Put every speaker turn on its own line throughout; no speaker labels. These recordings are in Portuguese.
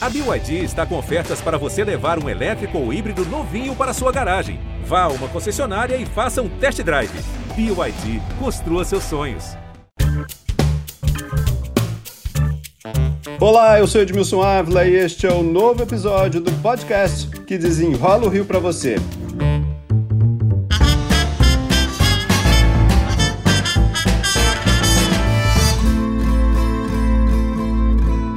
A BYD está com ofertas para você levar um elétrico ou híbrido novinho para sua garagem. Vá a uma concessionária e faça um test drive. BYD, construa seus sonhos.
Olá, eu sou Edmilson Ávila e este é o novo episódio do podcast que desenrola o Rio para você.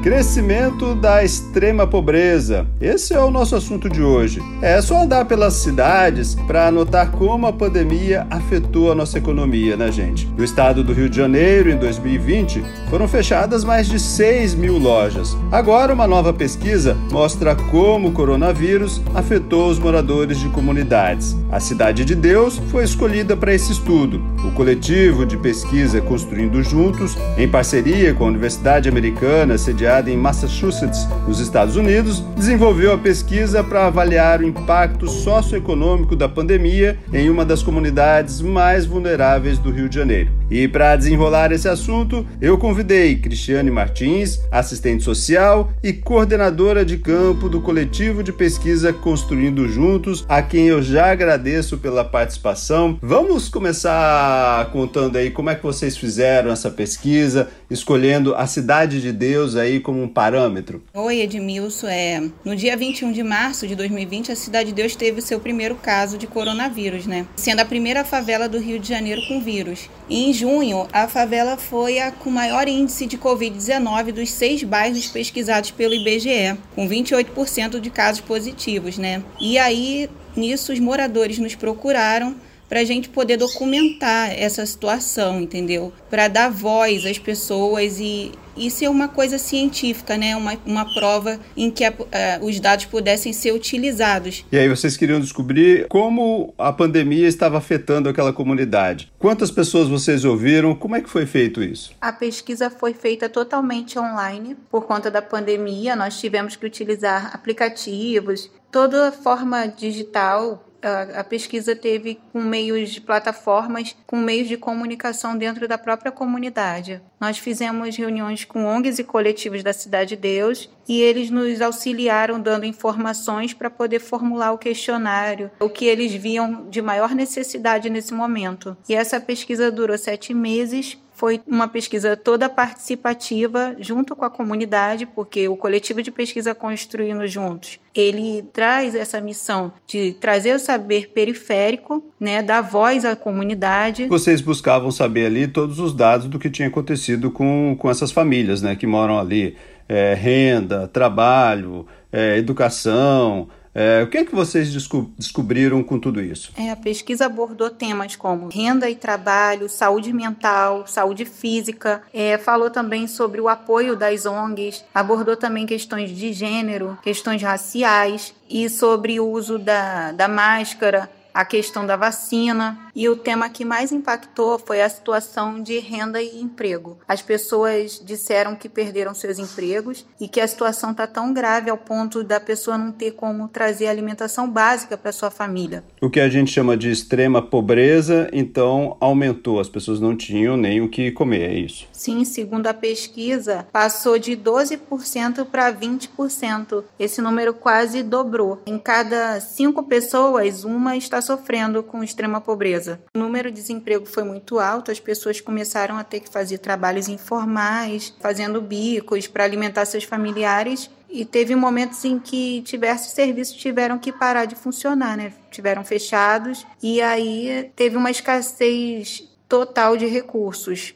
Crescimento da extrema pobreza. Esse é o nosso assunto de hoje. É só andar pelas cidades para notar como a pandemia afetou a nossa economia, né, gente? No estado do Rio de Janeiro, em 2020, foram fechadas mais de 6 mil lojas. Agora, uma nova pesquisa mostra como o coronavírus afetou os moradores de comunidades. A Cidade de Deus foi escolhida para esse estudo. O coletivo de pesquisa Construindo Juntos, em parceria com a Universidade Americana, sediada sediada em Massachusetts, nos Estados Unidos, desenvolveu a pesquisa para avaliar o impacto socioeconômico da pandemia em uma das comunidades mais vulneráveis do Rio de Janeiro. E para desenrolar esse assunto, eu convidei Cristiane Martins, assistente social e coordenadora de campo do coletivo de pesquisa Construindo Juntos, a quem eu já agradeço pela participação. Vamos começar contando aí como é que vocês fizeram essa pesquisa, escolhendo a cidade de Deus aí como um parâmetro?
Oi, Edmilson. É, no dia 21 de março de 2020, a Cidade de Deus teve o seu primeiro caso de coronavírus, né? Sendo a primeira favela do Rio de Janeiro com vírus. Em junho, a favela foi a com maior índice de Covid-19 dos seis bairros pesquisados pelo IBGE, com 28% de casos positivos, né? E aí, nisso, os moradores nos procuraram para a gente poder documentar essa situação, entendeu? Para dar voz às pessoas e isso é uma coisa científica, né? Uma, uma prova em que a, uh, os dados pudessem ser utilizados.
E aí vocês queriam descobrir como a pandemia estava afetando aquela comunidade. Quantas pessoas vocês ouviram? Como é que foi feito isso?
A pesquisa foi feita totalmente online por conta da pandemia. Nós tivemos que utilizar aplicativos, toda forma digital a, pesquisa teve com meios de plataformas, com meios de comunicação dentro da própria comunidade. Nós fizemos reuniões com ONGs e coletivos da Cidade de Deus e eles nos auxiliaram dando informações para poder formular o questionário, o que eles viam de maior necessidade nesse momento. E essa pesquisa durou sete meses foi uma pesquisa toda participativa junto com a comunidade, porque o coletivo de pesquisa Construindo Juntos, ele traz essa missão de trazer o saber periférico, né, dar voz à comunidade.
Vocês buscavam saber ali todos os dados do que tinha acontecido com, com essas famílias, né, que moram ali, é, renda, trabalho, é, educação, é, o que é que vocês descobriram com tudo isso?
É, a pesquisa abordou temas como renda e trabalho, saúde mental, saúde física, é, falou também sobre o apoio das ONGs, abordou também questões de gênero, questões raciais e sobre o uso da, da máscara, a questão da vacina e o tema que mais impactou foi a situação de renda e emprego. As pessoas disseram que perderam seus empregos e que a situação está tão grave ao ponto da pessoa não ter como trazer alimentação básica para sua família.
O que a gente chama de extrema pobreza, então aumentou, as pessoas não tinham nem o que comer, é isso?
Sim, segundo a pesquisa, passou de 12% para 20%. Esse número quase dobrou. Em cada cinco pessoas, uma está sofrendo com extrema pobreza. O número de desemprego foi muito alto, as pessoas começaram a ter que fazer trabalhos informais, fazendo bicos para alimentar seus familiares e teve momentos em que diversos serviços tiveram que parar de funcionar, né? Tiveram fechados e aí teve uma escassez total de recursos.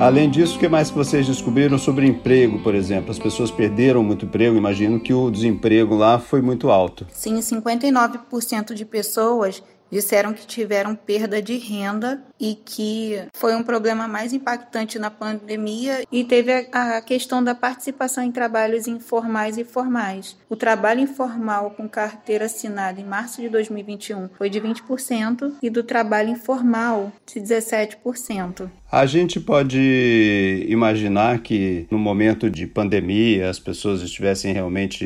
Além disso, o que mais vocês descobriram sobre emprego, por exemplo? As pessoas perderam muito emprego, imagino que o desemprego lá foi muito alto.
Sim, 59% de pessoas disseram que tiveram perda de renda e que foi um problema mais impactante na pandemia e teve a, questão da participação em trabalhos informais e formais. O trabalho informal com carteira assinada em março de 2021 foi de 20% e do trabalho informal de 17%.
A gente pode imaginar que no momento de pandemia as pessoas estivessem realmente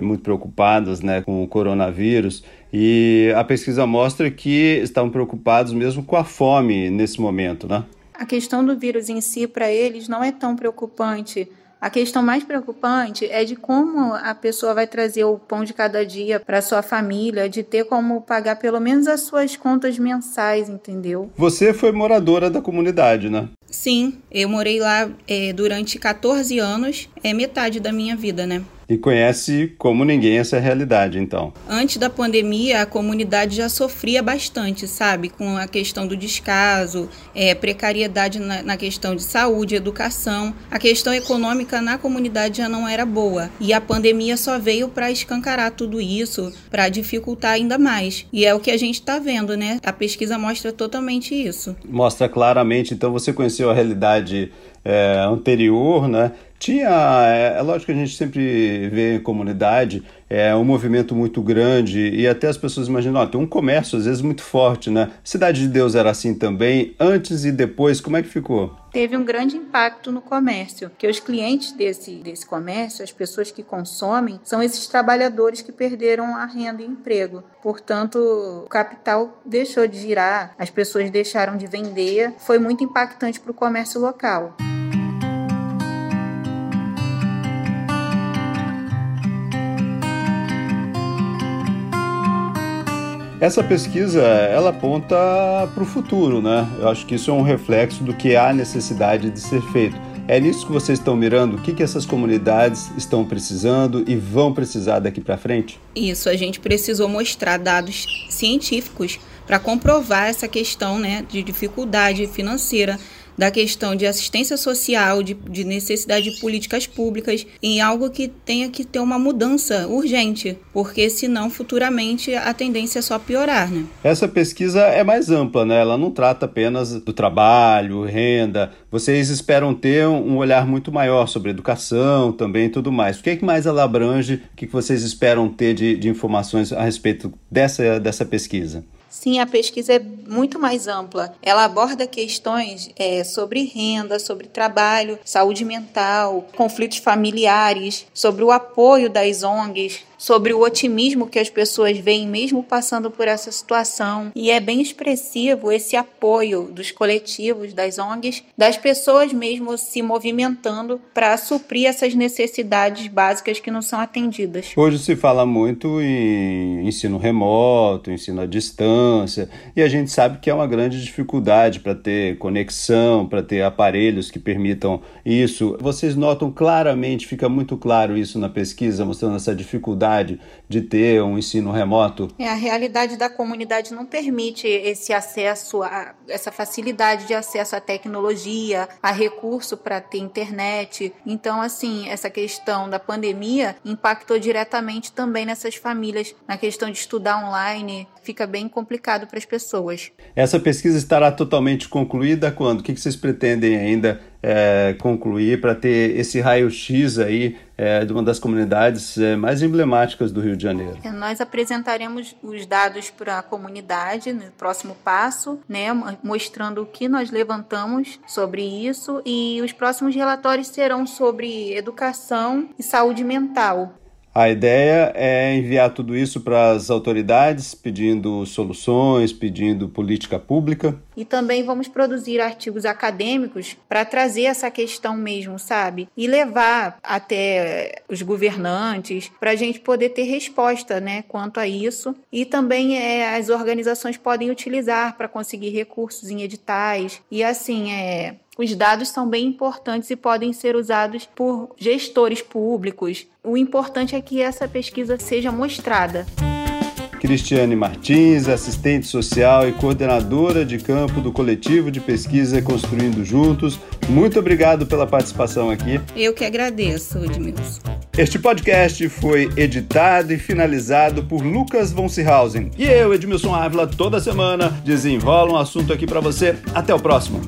muito preocupadas né, com o coronavírus e a pesquisa mostra que estão preocupados mesmo com a fome nesse momento, né?
A questão do vírus em si, para eles, não é tão preocupante. A questão mais preocupante é de como a pessoa vai trazer o pão de cada dia para sua família, de ter como pagar pelo menos as suas contas mensais, entendeu?
Você foi moradora da comunidade, né?
Sim, eu morei lá é, durante 14 anos, é metade da minha vida, né?
E conhece como ninguém essa realidade, então.
Antes da pandemia, a comunidade já sofria bastante, sabe? Com a questão do descaso, é, precariedade na, na questão de saúde, educação. A questão econômica na comunidade já não era boa. E a pandemia só veio para escancarar tudo isso, para dificultar ainda mais. E é o que a gente está vendo, né? A pesquisa mostra totalmente isso.
Mostra claramente, então você conheceu a realidade é, anterior, né? Tinha, é, é, lógico que a gente sempre vê em comunidade é, um movimento muito grande e até as pessoas imaginam, ó, tem um comércio às vezes muito forte, né? Cidade de Deus era assim também, antes e depois, como é que ficou?
Teve um grande impacto no comércio, que os clientes desse, desse comércio, as pessoas que consomem, são esses trabalhadores que perderam a renda e emprego. Portanto, o capital deixou de girar, as pessoas deixaram de vender, foi muito impactante para o comércio local.
Essa pesquisa, ela aponta para o futuro, né? Eu acho que isso é um reflexo do que há necessidade de ser feito. É nisso que vocês estão mirando? O que, que essas comunidades estão precisando e vão precisar daqui para frente?
Isso, a gente precisou mostrar dados científicos para comprovar essa questão né, de dificuldade financeira da questão de assistência social, de, de necessidade de políticas públicas, em algo que tenha que ter uma mudança urgente, porque senão futuramente a tendência é só piorar, né?
Essa pesquisa é mais ampla, né? Ela não trata apenas do trabalho, renda. Vocês esperam ter um olhar muito maior sobre educação também e tudo mais. O que, é que mais ela abrange? O que, vocês esperam ter de, de informações a respeito dessa, dessa pesquisa?
Sim, a pesquisa é muito mais ampla. Ela aborda questões é, sobre renda, sobre trabalho, saúde mental, conflitos familiares, sobre o apoio das ONGs, sobre o otimismo que as pessoas veem mesmo passando por essa situação. E é bem expressivo esse apoio dos coletivos, das ONGs, das pessoas mesmo se movimentando para suprir essas necessidades básicas que não são atendidas.
Hoje se fala muito em ensino remoto, ensino à distância, e a gente sabe que é uma grande dificuldade para ter conexão, para ter aparelhos que permitam isso. Vocês notam claramente, fica muito claro isso na pesquisa, mostrando essa dificuldade de ter um ensino remoto?
É, a realidade da comunidade não permite esse acesso, a, essa facilidade de acesso à tecnologia, a recurso para ter internet. Então, assim, essa questão da pandemia impactou diretamente também nessas famílias, na questão de estudar online, fica bem complicado para as pessoas.
Essa pesquisa estará totalmente concluída quando? O que vocês pretendem ainda é, concluir para ter esse raio-x aí é, de uma das comunidades é, mais emblemáticas do Rio de Janeiro?
É, nós apresentaremos os dados para a comunidade no próximo passo, né, mostrando o que nós levantamos sobre isso e os próximos relatórios serão sobre educação e saúde mental.
A ideia é enviar tudo isso para as autoridades, pedindo soluções, pedindo política pública.
E também vamos produzir artigos acadêmicos para trazer essa questão mesmo, sabe? E levar até os governantes para a gente poder ter resposta, né, quanto a isso. E também é, as organizações podem utilizar para conseguir recursos em editais. E assim, é, os dados são bem importantes e podem ser usados por gestores públicos. O importante é que essa pesquisa seja mostrada.
Cristiane Martins, assistente social e coordenadora de campo do coletivo de pesquisa Construindo Juntos. Muito obrigado pela participação aqui.
Eu que agradeço, Edmilson.
Este podcast foi editado e finalizado por Lucas von Seehausen. E eu, Edmilson Ávila, toda semana desenrola um assunto aqui para você. Até o próximo.